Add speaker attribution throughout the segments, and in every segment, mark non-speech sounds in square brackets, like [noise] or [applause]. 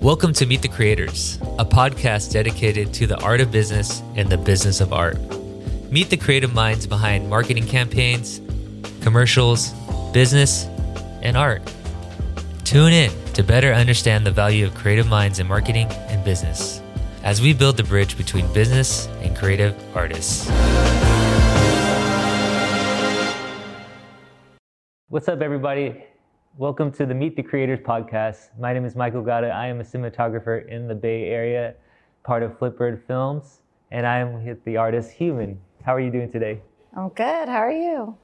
Speaker 1: Welcome to Meet the Creators, a podcast dedicated to the art of business and the business of art. Meet the creative minds behind marketing campaigns, commercials, business, and art. Tune in to better understand the value of creative minds in marketing and business as we build the bridge between business and creative artists. What's up, everybody? Welcome to the Meet the Creators podcast. My name is Michael Ogata. I am a cinematographer in the Bay Area, part of Flipbird Films, and I am with the artist Hueman. How are you doing today?
Speaker 2: I'm good. How are you?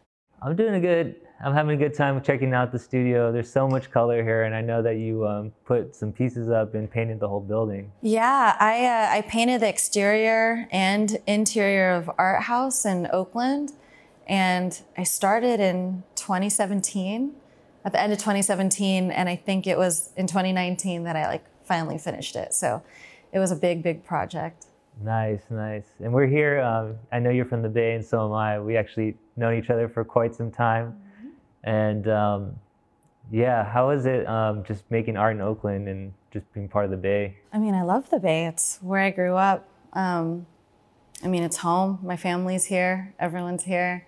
Speaker 1: I'm doing a good. I'm having a good time checking out the studio. There's so much color here, and I know that you um, put some pieces up and painted the whole building.
Speaker 2: Yeah, I uh, I painted the exterior and interior of Art House in Oakland, and I started in 2017 at the end of 2017, and I think it was in 2019 that I like finally finished it. So it was a big, big project.
Speaker 1: Nice, nice. And we're here. Um, I know you're from the Bay, and so am I. We actually known each other for quite some time, mm-hmm. and um, yeah, how is it um, just making art in Oakland and just being part of the Bay?
Speaker 2: I mean, I love the Bay. It's where I grew up. Um, I mean, it's home. My family's here. Everyone's here.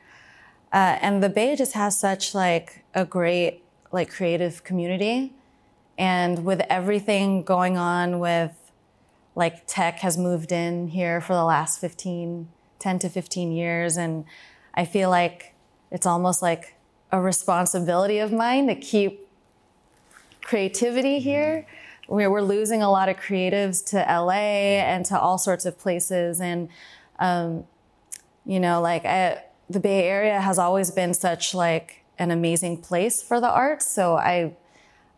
Speaker 2: Uh, and the Bay just has such like a great like creative community. And with everything going on with like tech has moved in here for the last 15, 10 to 15 years. And I feel like it's almost like a responsibility of mine to keep creativity here. We're losing a lot of creatives to LA and to all sorts of places. And, um, you know, like I, the Bay Area has always been such like an amazing place for the arts. So I,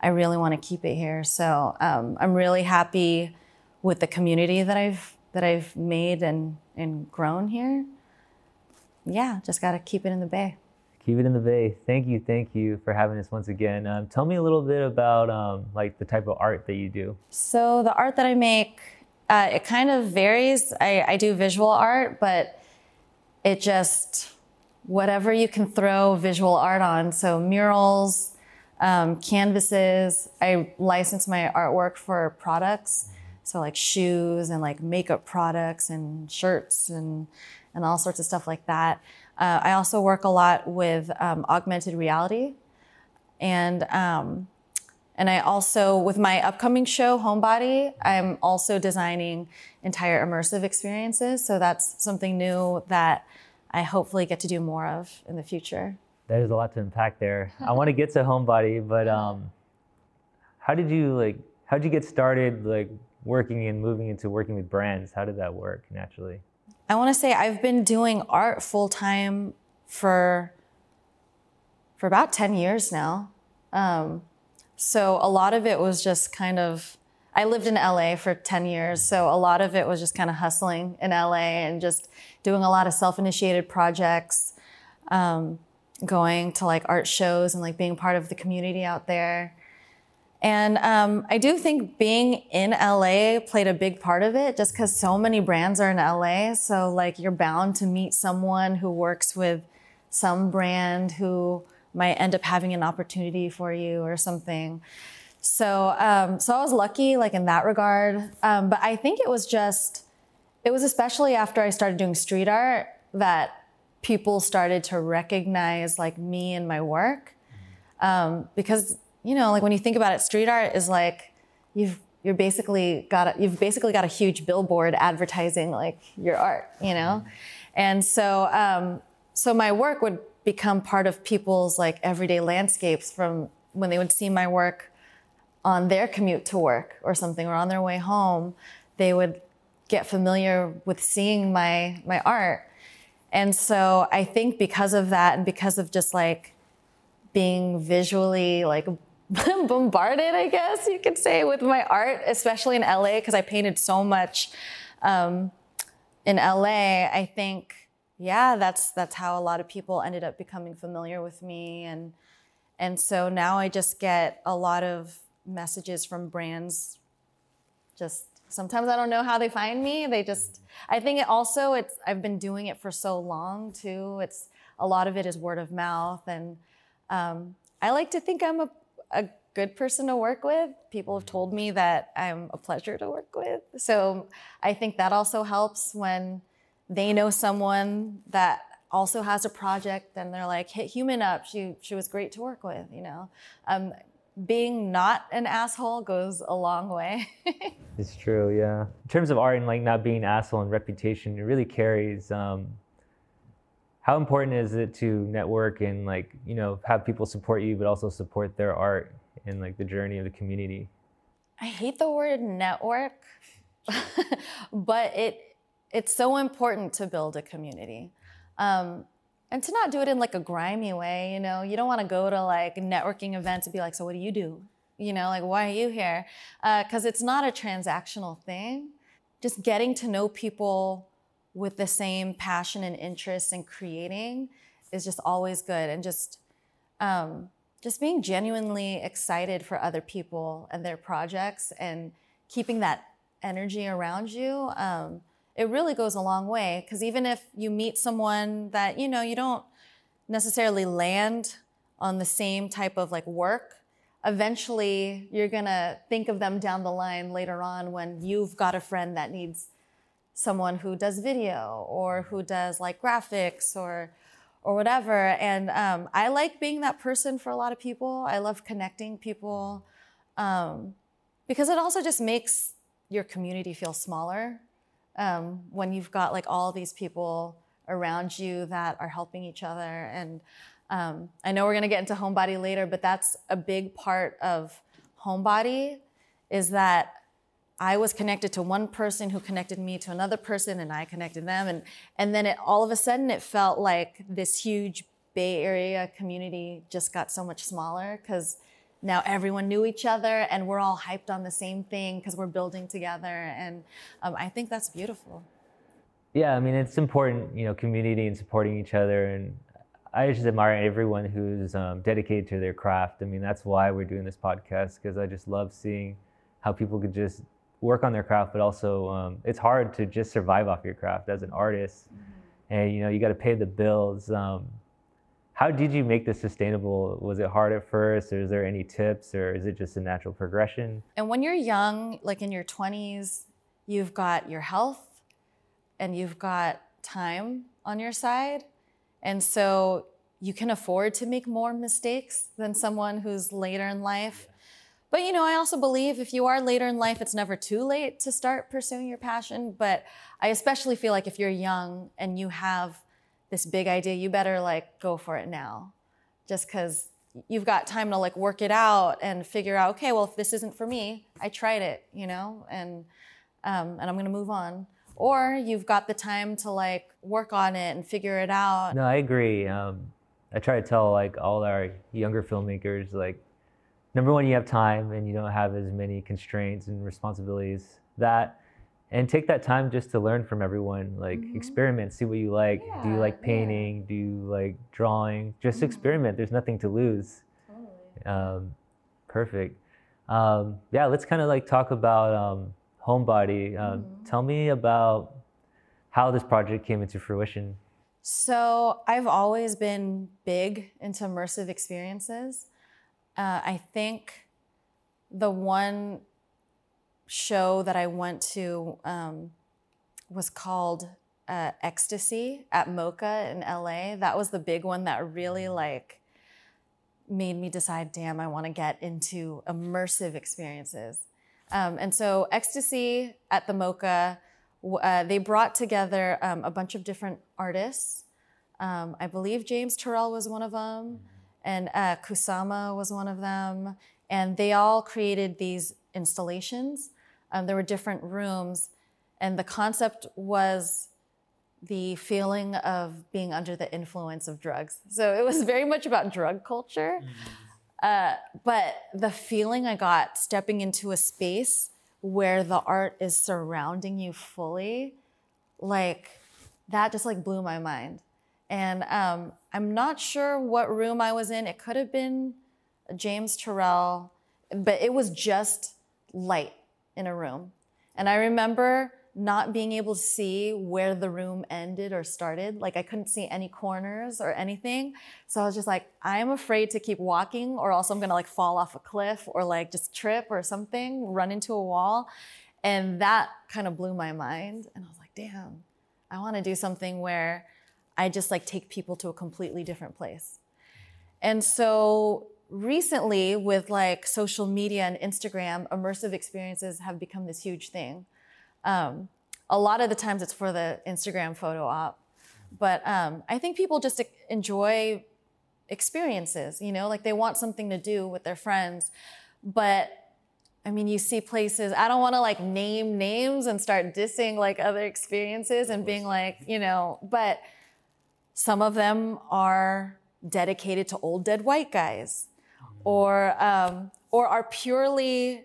Speaker 2: I really want to keep it here. So um, I'm really happy with the community that I've that I've made and and grown here. Yeah, just got to keep it in the bay.
Speaker 1: Keep it in the bay. Thank you, thank you for having us once again. Um, tell me a little bit about um, like the type of art that you do.
Speaker 2: So the art that I make, uh, it kind of varies. I, I do visual art, but it just whatever you can throw visual art on. So murals, um, canvases. I license my artwork for products. So like shoes and like makeup products and shirts and, and all sorts of stuff like that. Uh, I also work a lot with um, augmented reality. And, um, and I also, with my upcoming show, Homebody, I'm also designing entire immersive experiences. So that's something new that I hopefully get to do more of in the future.
Speaker 1: There's a lot to unpack there. I want to get to Homebody, but um, how did you like? How did you get started like working and moving into working with brands? How did that work naturally?
Speaker 2: I want to say I've been doing art full time for for about ten years now. Um, so a lot of it was just kind of I lived in LA for 10 years, so a lot of it was just kind of hustling in LA and just doing a lot of self initiated projects, um, going to like art shows and like being part of the community out there. And um, I do think being in LA played a big part of it just because so many brands are in LA. So, like, you're bound to meet someone who works with some brand who might end up having an opportunity for you or something. So, um, so I was lucky, like in that regard. Um, but I think it was just, it was especially after I started doing street art that people started to recognize like me and my work. Um, because you know, like when you think about it, street art is like you've you're basically got a, you've basically got a huge billboard advertising like your art, you know, and so um, so my work would become part of people's like everyday landscapes from when they would see my work on their commute to work or something or on their way home, they would get familiar with seeing my my art. And so I think because of that and because of just like being visually like [laughs] bombarded, I guess you could say, with my art, especially in LA, because I painted so much um, in LA. I think, yeah, that's that's how a lot of people ended up becoming familiar with me, and and so now I just get a lot of messages from brands just sometimes I don't know how they find me. They just I think it also it's I've been doing it for so long too. It's a lot of it is word of mouth and um, I like to think I'm a, a good person to work with. People have told me that I'm a pleasure to work with. So I think that also helps when they know someone that also has a project and they're like, hit Hueman up. She, she was great to work with, you know. Um, being not an asshole goes a long way. [laughs]
Speaker 1: it's true, yeah. In terms of art and like not being an asshole and reputation, it really carries. Um, how important is it to network and like you know have people support you, but also support their art and like the journey of the community?
Speaker 2: I hate the word network, [laughs] but it it's so important to build a community. Um, and to not do it in like a grimy way, you know, you don't want to go to like networking events and be like, so what do you do? You know, like, why are you here? Because uh, it's not a transactional thing. Just getting to know people with the same passion and interest in creating is just always good. And just, um, just being genuinely excited for other people and their projects and keeping that energy around you. Um, it really goes a long way because even if you meet someone that you know you don't necessarily land on the same type of like work eventually you're going to think of them down the line later on when you've got a friend that needs someone who does video or who does like graphics or or whatever. And um, i like being that person for a lot of people. I love connecting people um, because it also just makes your community feel smaller um, when you've got like all these people around you that are helping each other. And um, I know we're to get into homebody later, but that's a big part of homebody is that I was connected to one person who connected me to another person, and I connected them, and and then it all of a sudden it felt like this huge Bay Area community just got so much smaller because now everyone knew each other and we're all hyped on the same thing because we're building together. And um, i think that's beautiful.
Speaker 1: Yeah i mean it's important you know community and supporting each other. And i just admire everyone who's um, dedicated to their craft. I mean that's why we're doing this podcast because i just love seeing how people could just work on their craft but also um, it's hard to just survive off your craft as an artist. Mm-hmm. and you know you got to pay the bills um, how did you make this sustainable? Was it hard at first, or is there any tips, or is it just a natural progression?
Speaker 2: And when you're young, like in your 20s, you've got your health and you've got time on your side. And so you can afford to make more mistakes than someone who's later in life. But you know, I also believe if you are later in life, it's never too late to start pursuing your passion. But I especially feel like if you're young and you have this big idea, you better like go for it now. Just because you've got time to like work it out and figure out, okay, well, if this isn't for me, I tried it, you know, and um, and I'm gonna move on. Or you've got the time to like work on it and figure it out.
Speaker 1: No, I agree. Um, I try to tell like all our younger filmmakers, like, number one, you have time and you don't have as many constraints and responsibilities. That and take that time just to learn from everyone like mm-hmm. experiment see what you like yeah, do you like painting yeah. do you like drawing just mm-hmm. experiment there's nothing to lose totally. um, perfect um, yeah let's kind of like talk about um, homebody um, mm-hmm. tell me about how this project came into fruition
Speaker 2: so i've always been big into immersive experiences uh, i think the one show that I went to um, was called uh, Ecstasy at MoCA in LA. That was the big one that really like made me decide, damn, I want to get into immersive experiences. Um, and so Ecstasy at the MoCA, uh, they brought together um, a bunch of different artists. Um, I believe James Turrell was one of them, and uh, Kusama was one of them, and they all created these installations um, there were different rooms, and the concept was the feeling of being under the influence of drugs. So it was [laughs] very much about drug culture. Mm-hmm. Uh, but the feeling I got stepping into a space where the art is surrounding you fully, like that just like blew my mind. And um, I'm not sure what room I was in. It could have been James Turrell, but it was just light in a room. And I remember not being able to see where the room ended or started. Like I couldn't see any corners or anything. So I was just like, I'm afraid to keep walking or else I'm gonna like fall off a cliff or like just trip or something, run into a wall. And that kind of blew my mind. And I was like, damn, I wanna do something where I just like take people to a completely different place. And so recently with like social media and Instagram, immersive experiences have become this huge thing. Um, a lot of the times it's for the Instagram photo op, but um, I think people just enjoy experiences. You know, like they want something to do with their friends, but I mean, you see places, I don't want to like name names and start dissing like other experiences and being like, you know, but some of them are dedicated to old dead white guys or, um, or are purely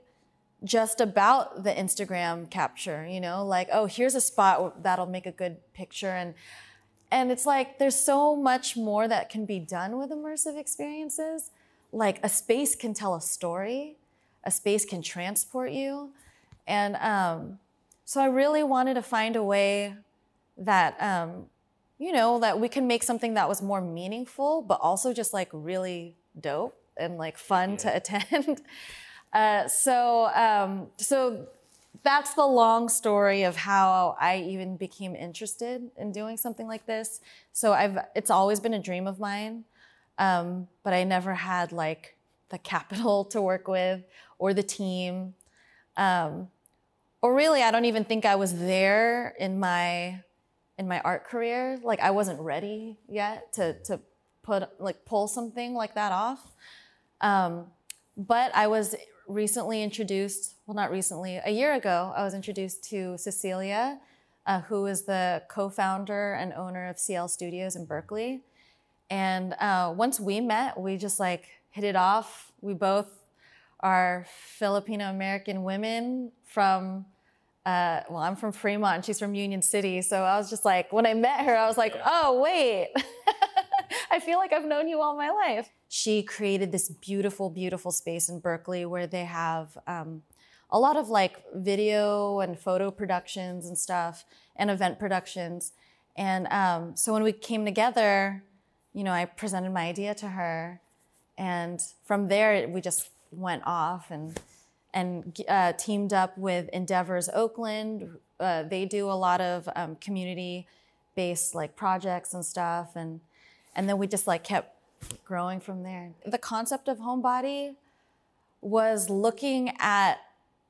Speaker 2: just about the Instagram capture, you know, like, oh, here's a spot that'll make a good picture. And, and it's like, there's so much more that can be done with immersive experiences. Like a space can tell a story, a space can transport you. And, um, so I really wanted to find a way that, um, you know, that we can make something that was more meaningful, but also just like really dope and like fun yeah. to attend. [laughs] Uh, so, um, so that's the long story of how I even became interested in doing something like this. So I've, it's always been a dream of mine. Um, but I never had like the capital [laughs] to work with or the team. Um, or really, I don't even think I was there in my, in my art career. Like I wasn't ready yet to, to put, like pull something like that off. Um, but I was recently introduced, well, not recently, a year ago, I was introduced to Cecilia, uh, who is the co founder and owner of CL Studios in Berkeley. And uh, once we met, we just like hit it off. We both are Filipino American women from, uh, well, I'm from Fremont, she's from Union City. So I was just like, when I met her, I was like, oh, wait. [laughs] I feel like I've known you all my life. She created this beautiful, beautiful space in Berkeley where they have um, a lot of like video and photo productions and stuff and event productions. And um, so when we came together, you know, I presented my idea to her, and from there we just went off and and uh, teamed up with Endeavors Oakland. Uh, they do a lot of um, community based like projects and stuff, and and then we just like kept growing from there. The concept of homebody was looking at,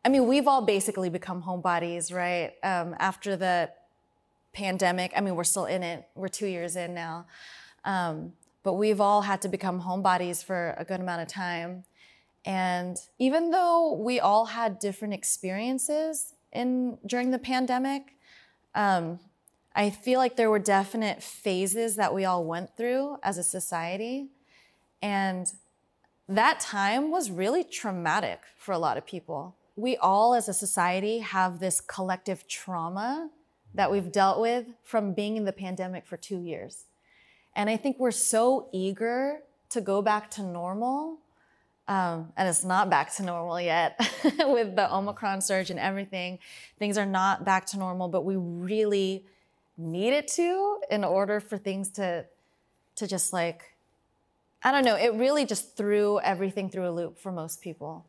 Speaker 2: I mean, we've all basically become homebodies, right? Um, after the pandemic, I mean, we're still in it. We're two years in now. Um, but we've all had to become homebodies for a good amount of time. And even though we all had different experiences in during the pandemic, um, I feel like there were definite phases that we all went through as a society. And that time was really traumatic for a lot of people. We all as a society have this collective trauma that we've dealt with from being in the pandemic for two years. And I think we're so eager to go back to normal. Um, and it's not back to normal yet [laughs] with the Omicron surge and everything. Things are not back to normal, but we really needed to in order for things to to just like I don't know, it really just threw everything through a loop for most people.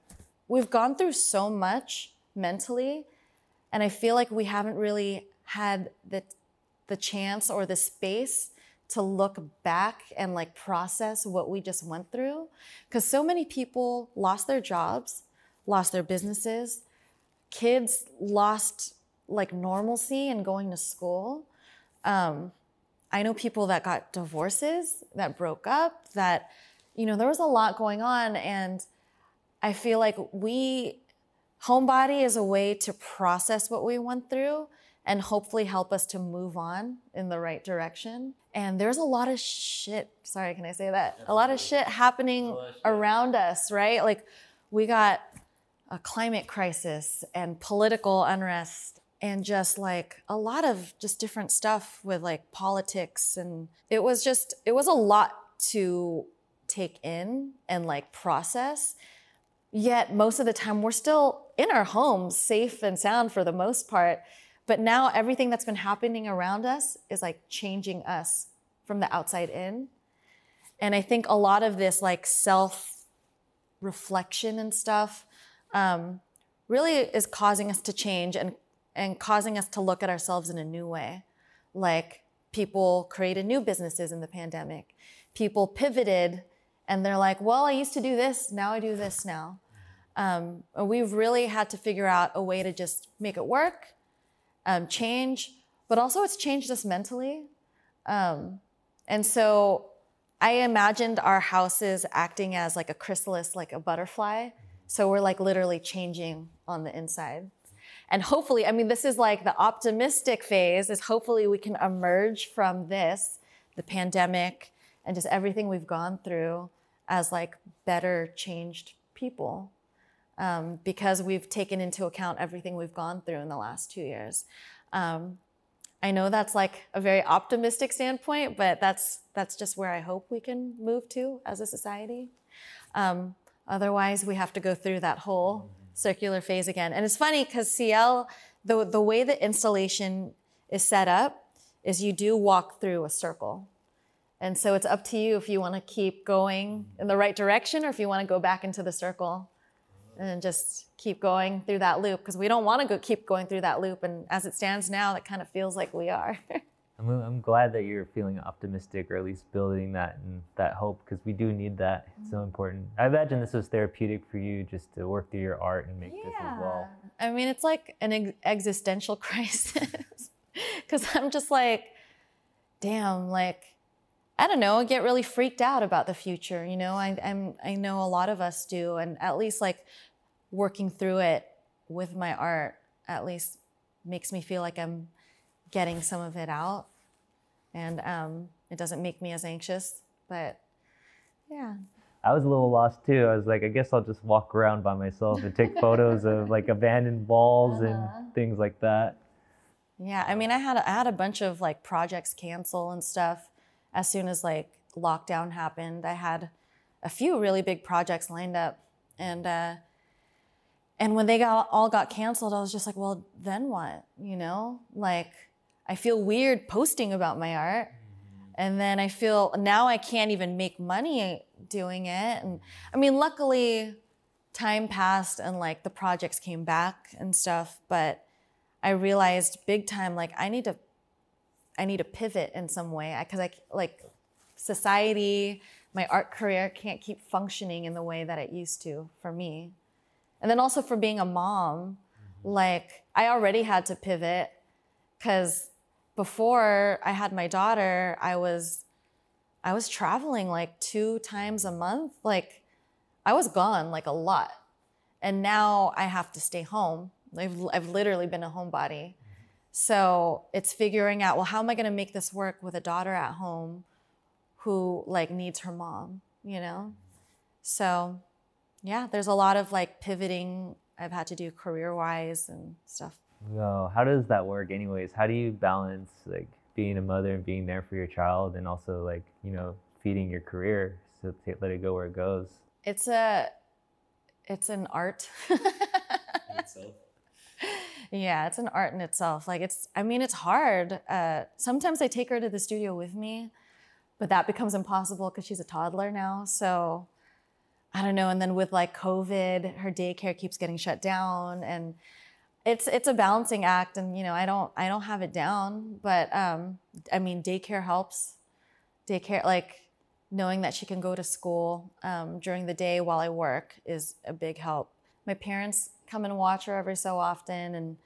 Speaker 2: We've gone through so much mentally and I feel like we haven't really had the the chance or the space to look back and like process what we just went through because so many people lost their jobs, lost their businesses, kids lost like normalcy and going to school. Um, I know people that got divorces, that broke up, that, you know, there was a lot going on. And I feel like we, homebody is a way to process what we went through and hopefully help us to move on in the right direction. And there's a lot of shit, sorry, can I say that? A lot of shit happening around us, right? Like we got a climate crisis and political unrest and just like a lot of just different stuff with like politics and it was just it was a lot to take in and like process yet most of the time we're still in our homes safe and sound for the most part But now everything that's been happening around us is like changing us from the outside in. And I think a lot of this like self reflection and stuff um, really is causing us to change and, and causing us to look at ourselves in a new way. Like people created new businesses in the pandemic. People pivoted and they're like, well, I used to do this. Now I do this now. Um, we've really had to figure out a way to just make it work, um, change, but also it's changed us mentally. Um, and so I imagined our houses acting as like a chrysalis, like a butterfly. So we're like literally changing on the inside. And hopefully, I mean, this is like the optimistic phase is hopefully we can emerge from this, the pandemic and just everything we've gone through as like better changed people. Um, because we've taken into account everything we've gone through in the last two years. Um, I know that's like a very optimistic standpoint, but that's that's just where I hope we can move to as a society. Um, otherwise, we have to go through that whole circular phase again. And it's funny because CL, the the way the installation is set up is you do walk through a circle. And so it's up to you if you want to keep going in the right direction or if you want to go back into the circle and just keep going through that loop because we don't want to go keep going through that loop. And as it stands now, it kind of feels like we are. [laughs]
Speaker 1: I'm, I'm glad that you're feeling optimistic or at least building that and that hope because we do need that. It's so mm-hmm. important. I imagine this was therapeutic for you just to work through your art and make yeah. this as well.
Speaker 2: I mean, it's like an ex- existential [laughs] crisis because I'm just like, damn, like I don't know, I get really freaked out about the future. You know, I, I'm, I know a lot of us do, and at least like working through it with my art, at least makes me feel like I'm getting some of it out, and um, it doesn't make me as anxious. But yeah.
Speaker 1: I was a little lost too. I was like, I guess I'll just walk around by myself and take photos of [laughs] like abandoned walls uh-huh. and things like that.
Speaker 2: Yeah, I mean, I had I had a bunch of like projects cancel and stuff as soon as like lockdown happened, I had a few really big projects lined up, and uh, and when they got all got canceled, I was just like, well, then what? You know, like I feel weird posting about my art, and then I feel now I can't even make money doing it. And I mean, luckily, time passed and like the projects came back and stuff, but I realized big time like I need to I need to pivot in some way because I, like society, my art career can't keep functioning in the way that it used to for me. And then also for being a mom, like I already had to pivot because before I had my daughter, I was I was traveling like two times a month. Like I was gone like a lot. And now I have to stay home. I've, I've literally been a homebody. So it's figuring out, well, how am I going to make this work with a daughter at home who like needs her mom, you know? So yeah, there's a lot of like pivoting I've had to do career wise and stuff.
Speaker 1: Well, how does that work anyways? How do you balance like being a mother and being there for your child and also like, you know, feeding your career so let it go where it goes?
Speaker 2: It's a it's an art. [laughs] Yeah, it's an art in itself. Like it's, I mean, it's hard. Uh, sometimes I take her to the studio with me, but that becomes impossible because she's a toddler now. So I don't know. And then with like COVID, her daycare keeps getting shut down, and it's it's a balancing act. And you know, I don't I don't have it down, but um, I mean, daycare helps. Daycare, like knowing that she can go to school um, during the day while I work, is a big help. My parents come and watch her every so often and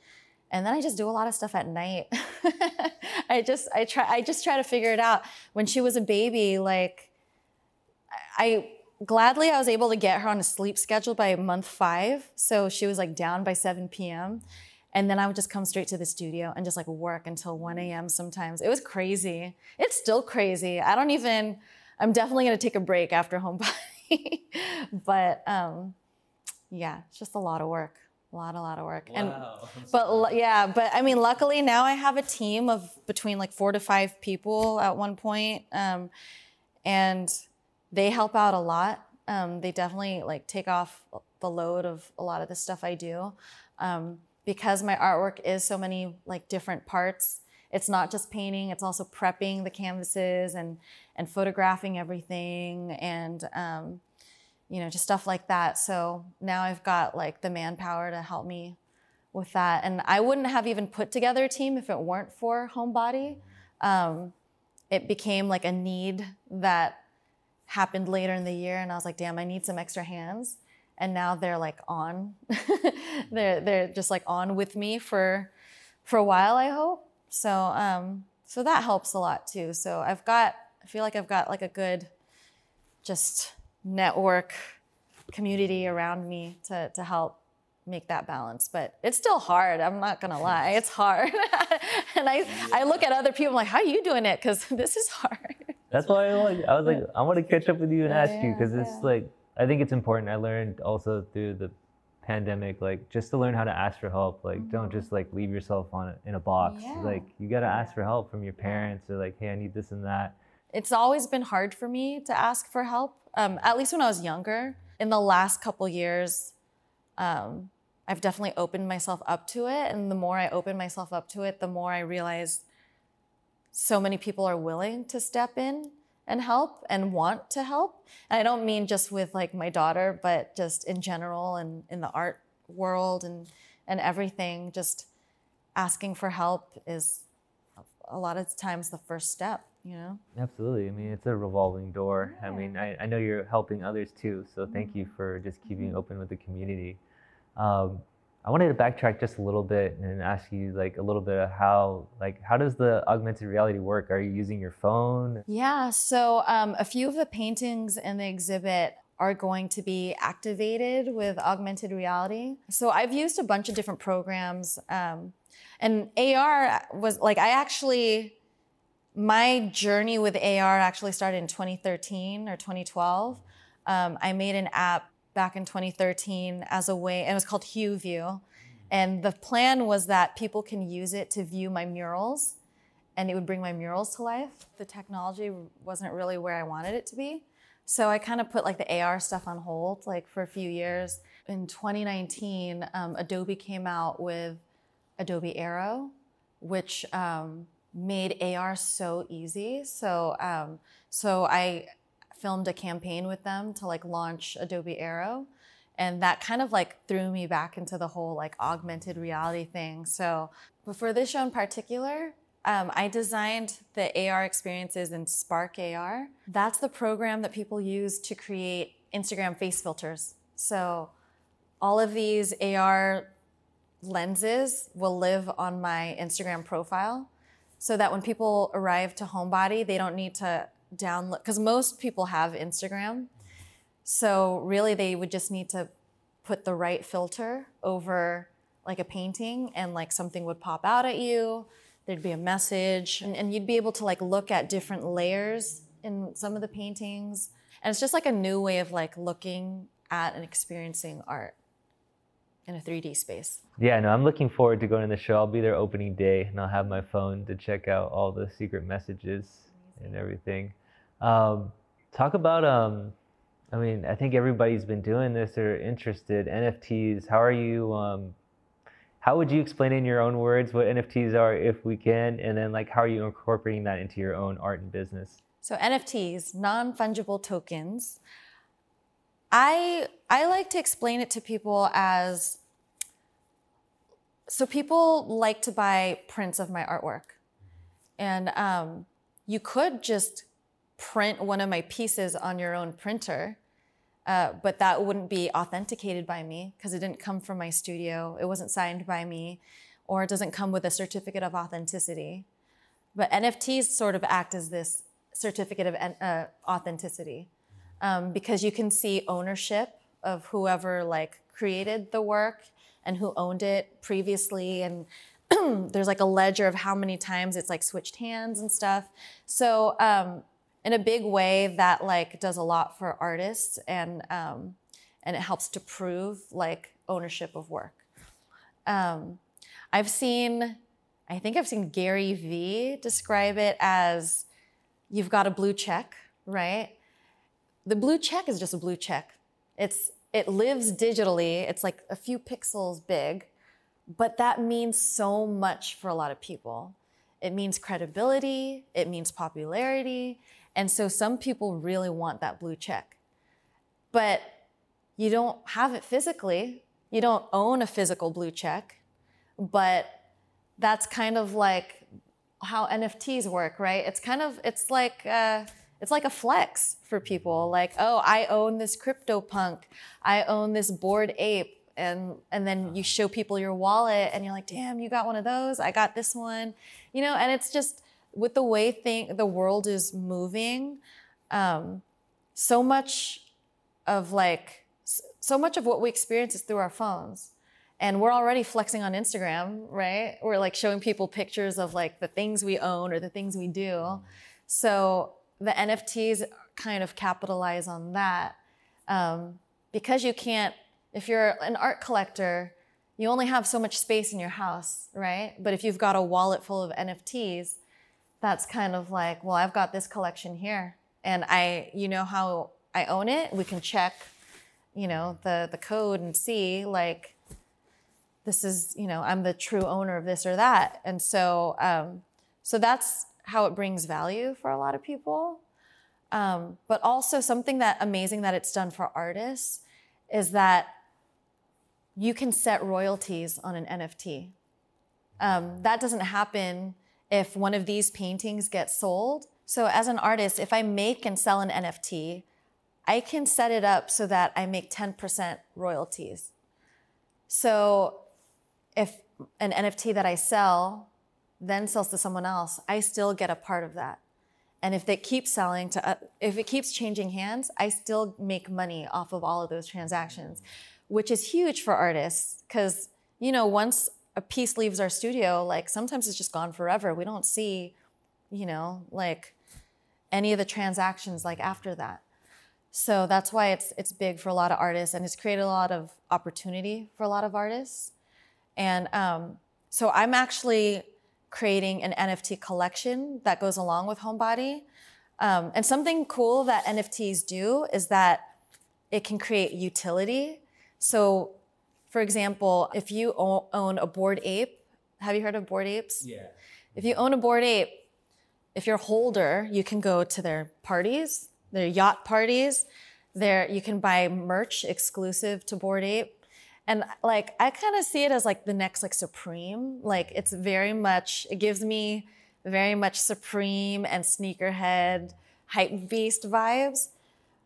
Speaker 2: and then I just do a lot of stuff at night. [laughs] I just I try I just try to figure it out. When she was a baby, like I gladly I was able to get her on a sleep schedule by month five. So she was like down by 7 p.m. And then I would just come straight to the studio and just like work until 1 a.m. sometimes. It was crazy. It's still crazy. I don't even, I'm definitely gonna take a break after homebody. [laughs] but um, yeah, it's just a lot of work. A lot, a lot of work. Wow. [laughs] And but yeah, but I mean, luckily now I have a team of between like four to five people at one point, um, and they help out a lot. Um, they definitely like take off the load of a lot of the stuff I do, um, because my artwork is so many like different parts, it's not just painting, it's also prepping the canvases and, and photographing everything and, um, you know, just stuff like that. So now I've got like the manpower to help me with that. And I wouldn't have even put together a team if it weren't for Homebody. Um, it became like a need that happened later in the year. And I was like, damn, I need some extra hands. And now they're like on. [laughs] they're, they're just like on with me for, for a while, I hope. So, um, so that helps a lot too. So I've got, I feel like I've got like a good, just network community around me to, to help make that balance. But it's still hard. I'm not gonna lie, it's hard. [laughs] and I, I look at other people I'm like, how are you doing it? Because [laughs] this is hard.
Speaker 1: That's why I, like, I was like, I want to catch up with you and ask you because it's like I think it's important. I learned also through the pandemic, like just to learn how to ask for help. Like, don't just like leave yourself on in a box.
Speaker 2: Yeah.
Speaker 1: Like, you gotta ask for help from your parents or like, hey, I need this and that.
Speaker 2: It's always been hard for me to ask for help. Um, at least when I was younger. In the last couple years, um, I've definitely opened myself up to it. And the more I open myself up to it, the more I realize so many people are willing to step in and help and want to help. And I don't mean just with like my daughter, but just in general and in the art world and and everything. Just asking for help is a lot of times the first step, you know?
Speaker 1: Absolutely. I mean, it's a revolving door. I mean, I, I know you're helping others too. So thank you for just keeping open with the community. Um, I wanted to backtrack just a little bit and ask you like a little bit of how like how does the augmented reality work? Are you using your phone?
Speaker 2: Yeah, so um, a few of the paintings in the exhibit are going to be activated with augmented reality. So I've used a bunch of different programs. Um, and AR was like, I actually, my journey with AR actually started in 2013 or 2012. Um, I made an app back in 2013 as a way, and it was called Hue View. And the plan was that people can use it to view my murals and it would bring my murals to life. The technology wasn't really where I wanted it to be. So I kind of put like the AR stuff on hold like for a few years. In 2019, um, Adobe came out with Adobe Aero, which um, made AR so easy. So um, so I filmed a campaign with them to like launch Adobe Aero. And that kind of like threw me back into the whole like augmented reality thing. So, but for this show in particular, um, I designed the AR experiences in Spark AR. That's the program that people use to create Instagram face filters. So, all of these AR lenses will live on my Instagram profile so that when people arrive to Homebody, they don't need to download, because most people have Instagram. So, really, they would just need to put the right filter over like a painting and like something would pop out at you there'd be a message and, and, you'd be able to like look at different layers in some of the paintings and it's just like a new way of like looking at and experiencing art in a 3d space
Speaker 1: Yeah, no, I'm looking forward to going to the show. I'll be there opening day and I'll have my phone to check out all the secret messages and everything. Um, talk about, um, I mean, I think everybody's been doing this or interested. NFTs, how are you? Um, how would you explain in your own words what NFTs are if we can? And then, like, how are you incorporating that into your own art and business?
Speaker 2: So, NFTs, non fungible tokens. I, I like to explain it to people as so people like to buy prints of my artwork. And um, you could just print one of my pieces on your own printer, uh, but that wouldn't be authenticated by me because it didn't come from my studio. It wasn't signed by me, or it doesn't come with a certificate of authenticity. But NFTs sort of act as this certificate of uh, authenticity um, because you can see ownership of whoever like created the work and who owned it previously and [clears throat] there's like a ledger of how many times it's like switched hands and stuff so um, in a big way that like does a lot for artists and um, and it helps to prove like ownership of work. Um, i've seen i think i've seen gary vee describe it as you've got a blue check right? The blue check is just a blue check. It's it lives digitally. It's like a few pixels big but that means so much for a lot of people. It means credibility, it means popularity. And so some people really want that blue check. But you don't have it physically. You don't own a physical blue check. But that's kind of like how NFTs work, right? It's kind of it's like uh, it's like a flex for people. Like, oh, I own this CryptoPunk. I own this Bored Ape and and then you show people your wallet and you're like damn you got one of those i got this one you know and it's just with the way thing the world is moving um, so much of like so much of what we experience is through our phones. And we're already flexing on instagram right? We're like showing people pictures of like the things we own or the things we do. So the nfts kind of capitalize on that um, because you can't if you're an art collector, you only have so much space in your house, right? But if you've got a wallet full of NFTs, that's kind of like, well, I've got this collection here and I, you know how I own it. We can check, you know, the, the code and see like, this is, you know, I'm the true owner of this or that. And so, um, so that's how it brings value for a lot of people. Um, but also something that amazing that it's done for artists is that you can set royalties on an NFT. Um, that doesn't happen if one of these paintings gets sold. So, as an artist, if I make and sell an NFT, I can set it up so that I make 10% royalties. So, if an NFT that I sell then sells to someone else, I still get a part of that. And if they keep selling to, uh, if it keeps changing hands, I still make money off of all of those transactions which is huge for artists because, you know, once a piece leaves our studio, like sometimes it's just gone forever. We don't see, you know, like any of the transactions like after that. So that's why it's it's big for a lot of artists, and it's created a lot of opportunity for a lot of artists. And um, so I'm actually creating an NFT collection that goes along with Homebody. Um, and something cool that NFTs do is that it can create utility. So, for example, if you own a Bored Ape, have you heard of Bored Apes?
Speaker 3: Yeah.
Speaker 2: If you own a Bored Ape, if you're a holder, you can go to their parties, their yacht parties. There, you can buy merch exclusive to Bored Ape. And like, I kind of see it as like the next like Supreme. Like, it's very much, it gives me very much Supreme and sneakerhead hype beast vibes.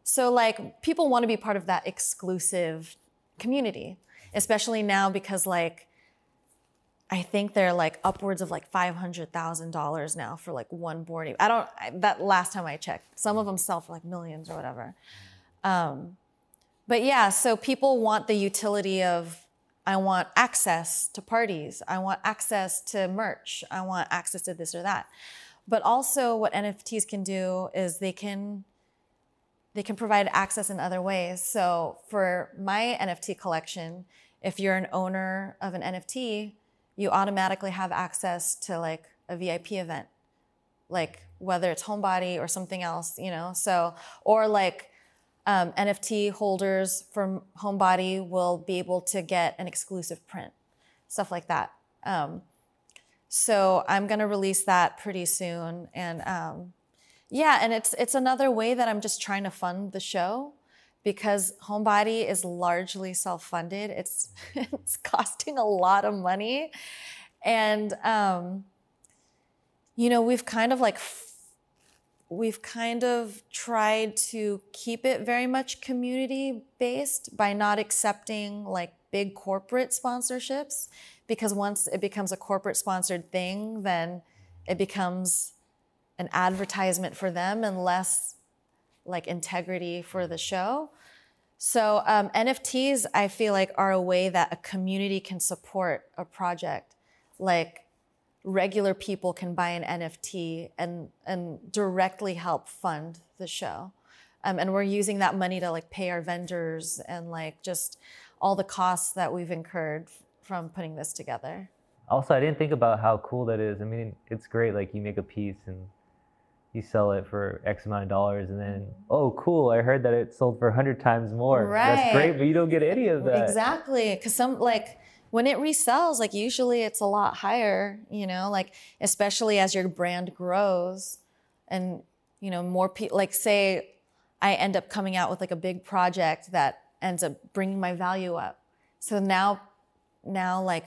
Speaker 2: So like, people want to be part of that exclusive community, especially now because like I think they're like upwards of like five hundred thousand dollars now for like one boarding. I don't I, that last time I checked. Some of them sell for like millions or whatever. Um, but yeah, so people want the utility of I want access to parties. I want access to merch. I want access to this or that. But also, what NFTs can do is they can they can provide access in other ways. So for my NFT collection, if you're an owner of an NFT, you automatically have access to like a VIP event, like whether it's Homebody or something else, you know. So or like um, NFT holders from Homebody will be able to get an exclusive print, stuff like that. Um, so I'm gonna release that pretty soon, and um, yeah, and it's it's another way that I'm just trying to fund the show because Homebody is largely self-funded. It's [laughs] it's costing a lot of money, and um, you know we've kind of like we've kind of tried to keep it very much community based by not accepting like big corporate sponsorships because once it becomes a corporate sponsored thing, then it becomes an advertisement for them and less like integrity for the show. So um, NFTs, I feel like, are a way that a community can support a project. Like regular people can buy an NFT and and directly help fund the show. Um, and we're using that money to like pay our vendors and like just all the costs that we've incurred from putting this together.
Speaker 3: Also, I didn't think about how cool that is. I mean, it's great. Like you make a piece and you sell it for X amount of dollars, and then oh, cool! I heard that it sold for hundred times more. Right. That's great, but you don't get any of that.
Speaker 2: Exactly, because some like when it resells, like usually it's a lot higher, you know, like especially as your brand grows and, you know, more people, like say I end up coming out with like a big project that ends up bringing my value up. So now, now like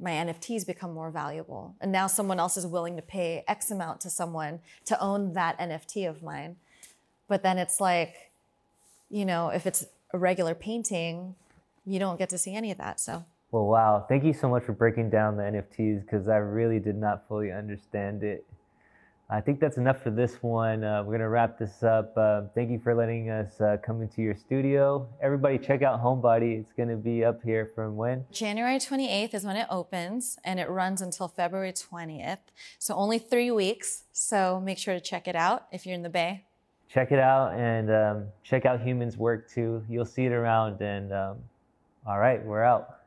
Speaker 2: my NFTs become more valuable. And now someone else is willing to pay X amount to someone to own that NFT of mine. But then it's like, you know, if it's a regular painting, you don't get to see any of that. So.
Speaker 1: Well, wow. Thank you so much for breaking down the NFTs because I really did not fully understand it. I think that's enough for this one. Uh, we're going to wrap this up. Uh, thank you for letting us uh, come into your studio. Everybody, check out Homebody. It's going to be up here from when?
Speaker 2: January 28th is when it opens, and it runs until February 20th. So only three weeks. So make sure to check it out if you're in the Bay.
Speaker 1: Check it out and um, check out Hueman's work too. You'll see it around. And um, all right, we're out.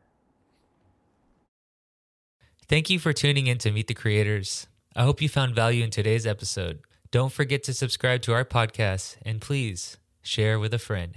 Speaker 4: Thank you for tuning in to Meet the Creators. I hope you found value in today's episode. Don't forget to subscribe to our podcast and please share with a friend.